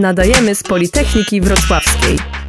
Nadajemy z Politechniki Wrocławskiej.